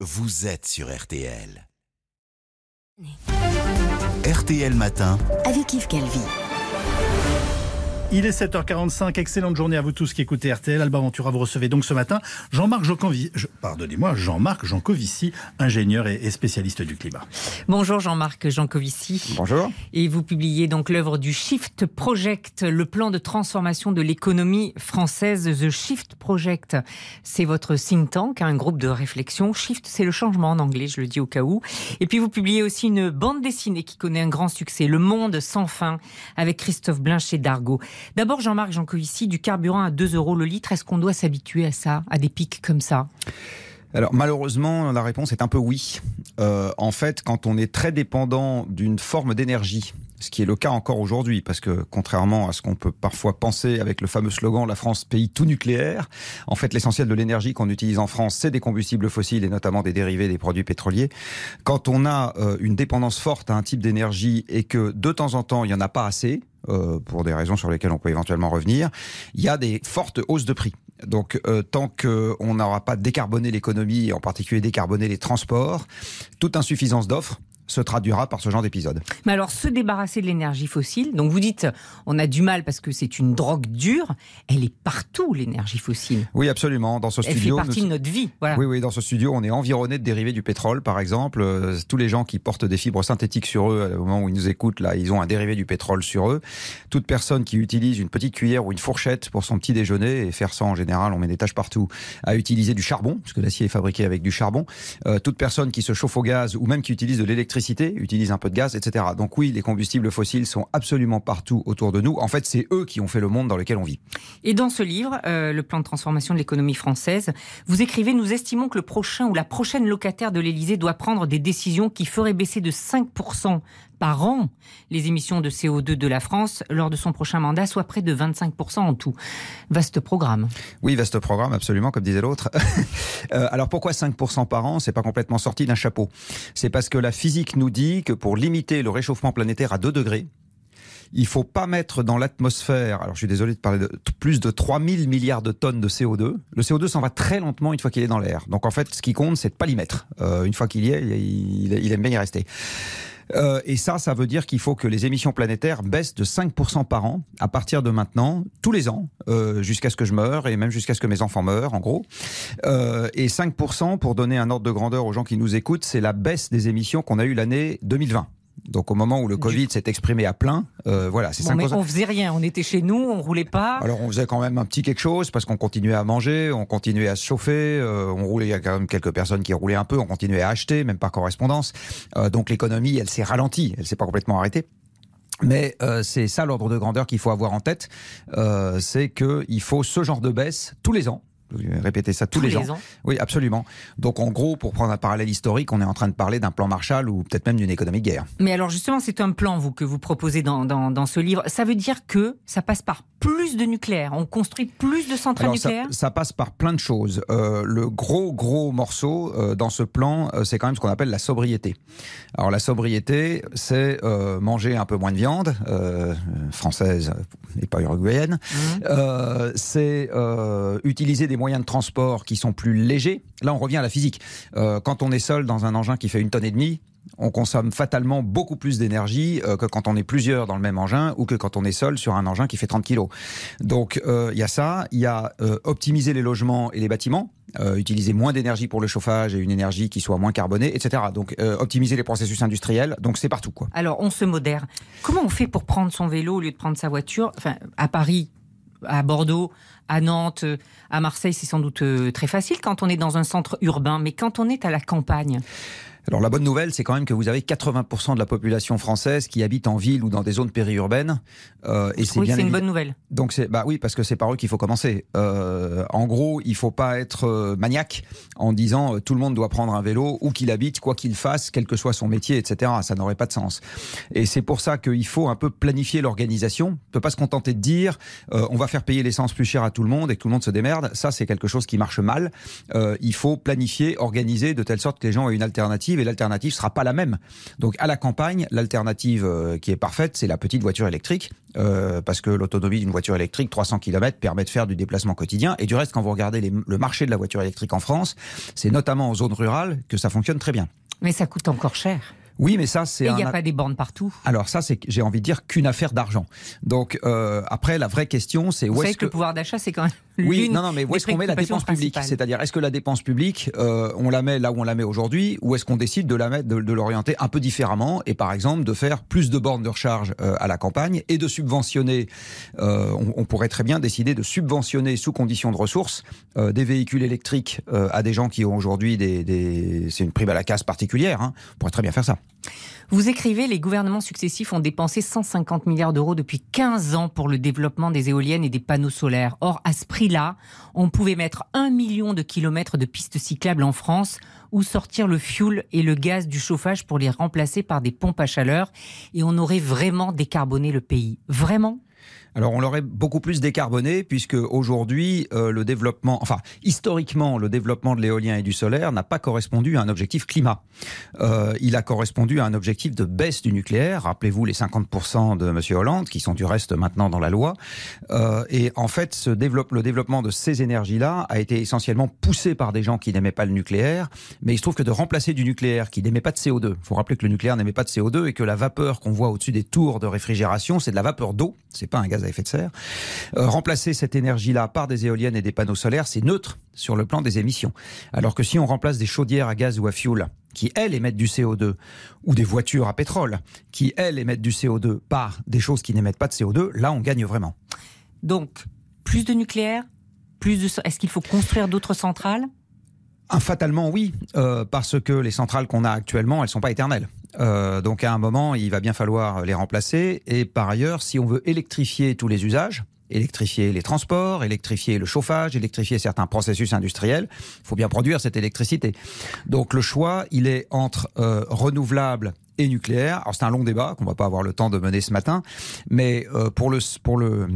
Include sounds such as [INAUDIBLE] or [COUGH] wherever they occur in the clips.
vous êtes sur RTL. RTL Matin. avec Yves Calvi. Il est 7h45, excellente journée à vous tous qui écoutez RTL. Alba Ventura, vous recevez donc ce matin Jean-Marc Jancovici, pardonnez-moi, Jean-Marc Jancovici, ingénieur et, et spécialiste du climat. Bonjour Jean-Marc Jancovici. Bonjour. Et vous publiez donc l'œuvre du Shift Project, le plan de transformation de l'économie française. The Shift Project, c'est votre think tank, un groupe de réflexion. Shift, c'est le changement en anglais, je le dis au cas où. Et puis vous publiez aussi une bande dessinée qui connaît un grand succès, Le Monde sans fin, avec Christophe Blanchet d'Argo. D'abord, Jean-Marc Jancovici, du carburant à 2 euros le litre, est-ce qu'on doit s'habituer à ça, à des pics comme ça? Alors malheureusement, la réponse est un peu oui. Euh, en fait, quand on est très dépendant d'une forme d'énergie, ce qui est le cas encore aujourd'hui, parce que contrairement à ce qu'on peut parfois penser avec le fameux slogan La France pays tout nucléaire, en fait l'essentiel de l'énergie qu'on utilise en France, c'est des combustibles fossiles et notamment des dérivés des produits pétroliers. Quand on a euh, une dépendance forte à un type d'énergie et que de temps en temps il n'y en a pas assez, euh, pour des raisons sur lesquelles on peut éventuellement revenir, il y a des fortes hausses de prix. Donc, euh, tant qu'on n'aura pas décarboné l'économie, et en particulier décarboné les transports, toute insuffisance d'offres se traduira par ce genre d'épisode. Mais alors, se débarrasser de l'énergie fossile, donc vous dites, on a du mal parce que c'est une drogue dure, elle est partout, l'énergie fossile. Oui, absolument. Dans ce Elle studio, fait partie nous- de notre vie. Voilà. Oui, oui, dans ce studio, on est environné de dérivés du pétrole, par exemple. Euh, tous les gens qui portent des fibres synthétiques sur eux, au moment où ils nous écoutent, là, ils ont un dérivé du pétrole sur eux. Toute personne qui utilise une petite cuillère ou une fourchette pour son petit déjeuner, et faire ça en général, on met des tâches partout, à utiliser du charbon, parce que l'acier est fabriqué avec du charbon. Euh, toute personne qui se chauffe au gaz ou même qui utilise de l'électricité, utilise un peu de gaz, etc. Donc oui, les combustibles fossiles sont absolument partout autour de nous. En fait, c'est eux qui ont fait le monde dans lequel on vit. Et dans ce livre, euh, le plan de transformation de l'économie française, vous écrivez Nous estimons que le prochain ou la prochaine locataire de l'Élysée doit prendre des décisions qui feraient baisser de 5% par an les émissions de CO2 de la France lors de son prochain mandat, soit près de 25% en tout. Vaste programme. Oui, vaste programme, absolument, comme disait l'autre. [LAUGHS] Euh, alors pourquoi 5% par an? C'est pas complètement sorti d'un chapeau. C'est parce que la physique nous dit que pour limiter le réchauffement planétaire à 2 degrés, il faut pas mettre dans l'atmosphère, alors je suis désolé de parler de plus de 3000 milliards de tonnes de CO2. Le CO2 s'en va très lentement une fois qu'il est dans l'air. Donc en fait, ce qui compte, c'est de pas l'y mettre. Euh, une fois qu'il y est, il aime bien y rester. Euh, et ça, ça veut dire qu'il faut que les émissions planétaires baissent de 5% par an à partir de maintenant, tous les ans, euh, jusqu'à ce que je meure et même jusqu'à ce que mes enfants meurent, en gros. Euh, et 5%, pour donner un ordre de grandeur aux gens qui nous écoutent, c'est la baisse des émissions qu'on a eue l'année 2020. Donc au moment où le Covid s'est exprimé à plein, euh, voilà, c'est Bon, 5%. mais on faisait rien, on était chez nous, on roulait pas. Alors on faisait quand même un petit quelque chose parce qu'on continuait à manger, on continuait à se chauffer, euh, on roulait, il y a quand même quelques personnes qui roulaient un peu, on continuait à acheter, même par correspondance. Euh, donc l'économie, elle s'est ralentie, elle s'est pas complètement arrêtée. Mais euh, c'est ça l'ordre de grandeur qu'il faut avoir en tête, euh, c'est qu'il faut ce genre de baisse tous les ans. Répétez ça tous, les, ans. ans. Oui, absolument. Donc en gros, pour prendre un parallèle historique, on est en train de parler d'un plan Marshall ou peut-être même d'une économie de guerre. Mais alors justement, c'est un plan vous que vous proposez dans, dans, dans ce livre. Ça veut dire que ça passe par plus de nucléaire. On construit plus de centrales Alors, nucléaires. ça passe par plein de choses. Euh, le gros gros morceau euh, dans ce plan, euh, c'est quand même ce qu'on appelle la sobriété. Alors la sobriété, c'est euh, manger un peu moins de viande euh, française et pas uruguayenne. Mmh. Euh, c'est euh, utiliser des moyens de transport qui sont plus légers. Là, on revient à la physique. Euh, quand on est seul dans un engin qui fait une tonne et demie, on consomme fatalement beaucoup plus d'énergie euh, que quand on est plusieurs dans le même engin ou que quand on est seul sur un engin qui fait 30 kilos. Donc euh, il y a ça, il y a euh, optimiser les logements et les bâtiments, utiliser moins d'énergie pour le chauffage et une énergie qui soit moins carbonée, etc. Donc optimiser les processus industriels, donc c'est partout quoi. Alors, on se modère. Comment on fait pour prendre son vélo au lieu de prendre sa voiture? Enfin, à Paris, à Bordeaux, à Nantes, à Marseille, c'est sans doute très facile quand on est dans un centre urbain. Mais quand on est à la campagne, Alors la bonne nouvelle, c'est quand même que vous avez 80% de la population française qui habite en ville ou dans des zones périurbaines. Euh, et c'est oui, bien c'est une bonne nouvelle. Donc c'est bah oui parce que c'est par eux qu'il faut commencer. Euh, en gros, il faut pas être euh, maniaque en disant euh, tout le monde doit prendre un vélo où qu'il habite, quoi qu'il fasse, quel que soit son métier, etc. Ça n'aurait pas de sens. Et c'est pour ça qu'il faut un peu planifier l'organisation. On peut pas se contenter de dire euh, on va faire payer l'essence plus cher à tout le monde et que tout le monde se démerde. Ça c'est quelque chose qui marche mal. Euh, il faut planifier, organiser de telle sorte que les gens aient une alternative l'alternative et l'alternative sera pas la même. Donc à la campagne, l'alternative euh, qui est parfaite, c'est la petite voiture électrique euh, parce que l'autonomie d'une voiture électrique, 300 km, permet de faire du déplacement quotidien. Et du reste, quand vous regardez les, le marché de la voiture électrique en France, c'est notamment en zone rurale que ça fonctionne très bien. Mais ça coûte encore cher. Oui, mais ça, c'est. il n'y a pas des bornes partout. Alors ça, c'est, j'ai envie de dire qu'une affaire d'argent. Donc euh, après, la vraie question, c'est où est-ce que... que le pouvoir d'achat, c'est quand même oui, non, non, mais où est-ce qu'on met la dépense publique C'est-à-dire, est-ce que la dépense publique, euh, on la met là où on la met aujourd'hui, ou est-ce qu'on décide de la mettre, de, de l'orienter un peu différemment, et par exemple de faire plus de bornes de recharge euh, à la campagne et de subventionner. Euh, on, on, pourrait très bien décider de subventionner sous conditions de ressources euh, des véhicules électriques euh, à des gens qui ont aujourd'hui des, des c'est une prime à la casse particulière. Hein. On pourrait très bien faire ça. Vous écrivez, les gouvernements successifs ont dépensé 150 milliards d'euros depuis 15 ans pour le développement des éoliennes et des panneaux solaires. Or, à ce prix-là, on pouvait mettre un million de kilomètres de pistes cyclables en France ou sortir le fioul et le gaz du chauffage pour les remplacer par des pompes à chaleur et on aurait vraiment décarboné le pays. Vraiment? Alors on l'aurait beaucoup plus décarboné puisque aujourd'hui euh, le développement, enfin historiquement le développement de l'éolien et du solaire n'a pas correspondu à un objectif climat. Euh, il a correspondu à un objectif de baisse du nucléaire. Rappelez-vous les 50% de Monsieur Hollande qui sont du reste maintenant dans la loi. Euh, et en fait, ce développe, le développement de ces énergies-là a été essentiellement poussé par des gens qui n'aimaient pas le nucléaire. Mais il se trouve que de remplacer du nucléaire qui n'émet pas de CO2, il faut rappeler que le nucléaire n'émet pas de CO2 et que la vapeur qu'on voit au-dessus des tours de réfrigération, c'est de la vapeur d'eau, c'est un gaz à effet de serre. Euh, remplacer cette énergie-là par des éoliennes et des panneaux solaires, c'est neutre sur le plan des émissions. Alors que si on remplace des chaudières à gaz ou à fioul qui, elles, émettent du CO2, ou des voitures à pétrole, qui, elles, émettent du CO2 par des choses qui n'émettent pas de CO2, là, on gagne vraiment. Donc, plus de nucléaire plus de... Est-ce qu'il faut construire d'autres centrales? Ah, Fatalement, oui, euh, parce que les centrales qu'on a actuellement, elles sont pas éternelles. Euh, donc à un moment, il va bien falloir les remplacer. Et par ailleurs, si on veut électrifier tous les usages, électrifier les transports, électrifier le chauffage, électrifier certains processus industriels, il faut bien produire cette électricité. Donc le choix, il est entre euh, renouvelables et nucléaire. Alors c'est un long débat qu'on va pas avoir le temps de mener ce matin, mais euh, pour le pour le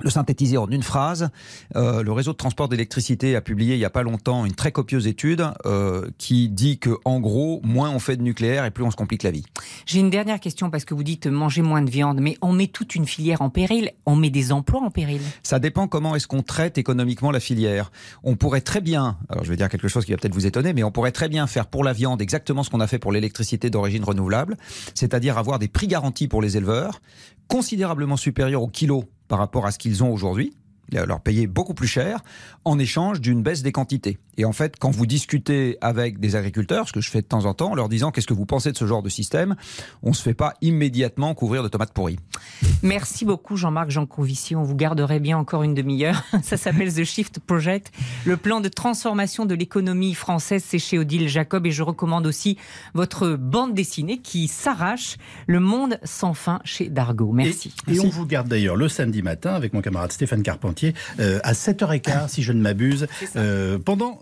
le synthétiser en une phrase, euh, le réseau de transport d'électricité a publié il n'y a pas longtemps une très copieuse étude euh, qui dit que en gros, moins on fait de nucléaire et plus on se complique la vie. J'ai une dernière question parce que vous dites manger moins de viande, mais on met toute une filière en péril, on met des emplois en péril. Ça dépend comment est-ce qu'on traite économiquement la filière. On pourrait très bien, alors je vais dire quelque chose qui va peut-être vous étonner, mais on pourrait très bien faire pour la viande exactement ce qu'on a fait pour l'électricité d'origine renouvelable, c'est-à-dire avoir des prix garantis pour les éleveurs, considérablement supérieurs au kilo par rapport à ce qu'ils ont aujourd'hui, leur payer beaucoup plus cher en échange d'une baisse des quantités. Et en fait, quand vous discutez avec des agriculteurs, ce que je fais de temps en temps, en leur disant qu'est-ce que vous pensez de ce genre de système, on ne se fait pas immédiatement couvrir de tomates pourries. Merci beaucoup Jean-Marc Jancovici. On vous garderait bien encore une demi-heure. [LAUGHS] Ça s'appelle The Shift Project, le plan de transformation de l'économie française. C'est chez Odile Jacob et je recommande aussi votre bande dessinée qui s'arrache, Le Monde sans fin chez Dargo. Merci. Et, et on vous garde d'ailleurs le samedi matin avec mon camarade Stéphane Carpentier euh, à 7h15, si je ne m'abuse, euh, pendant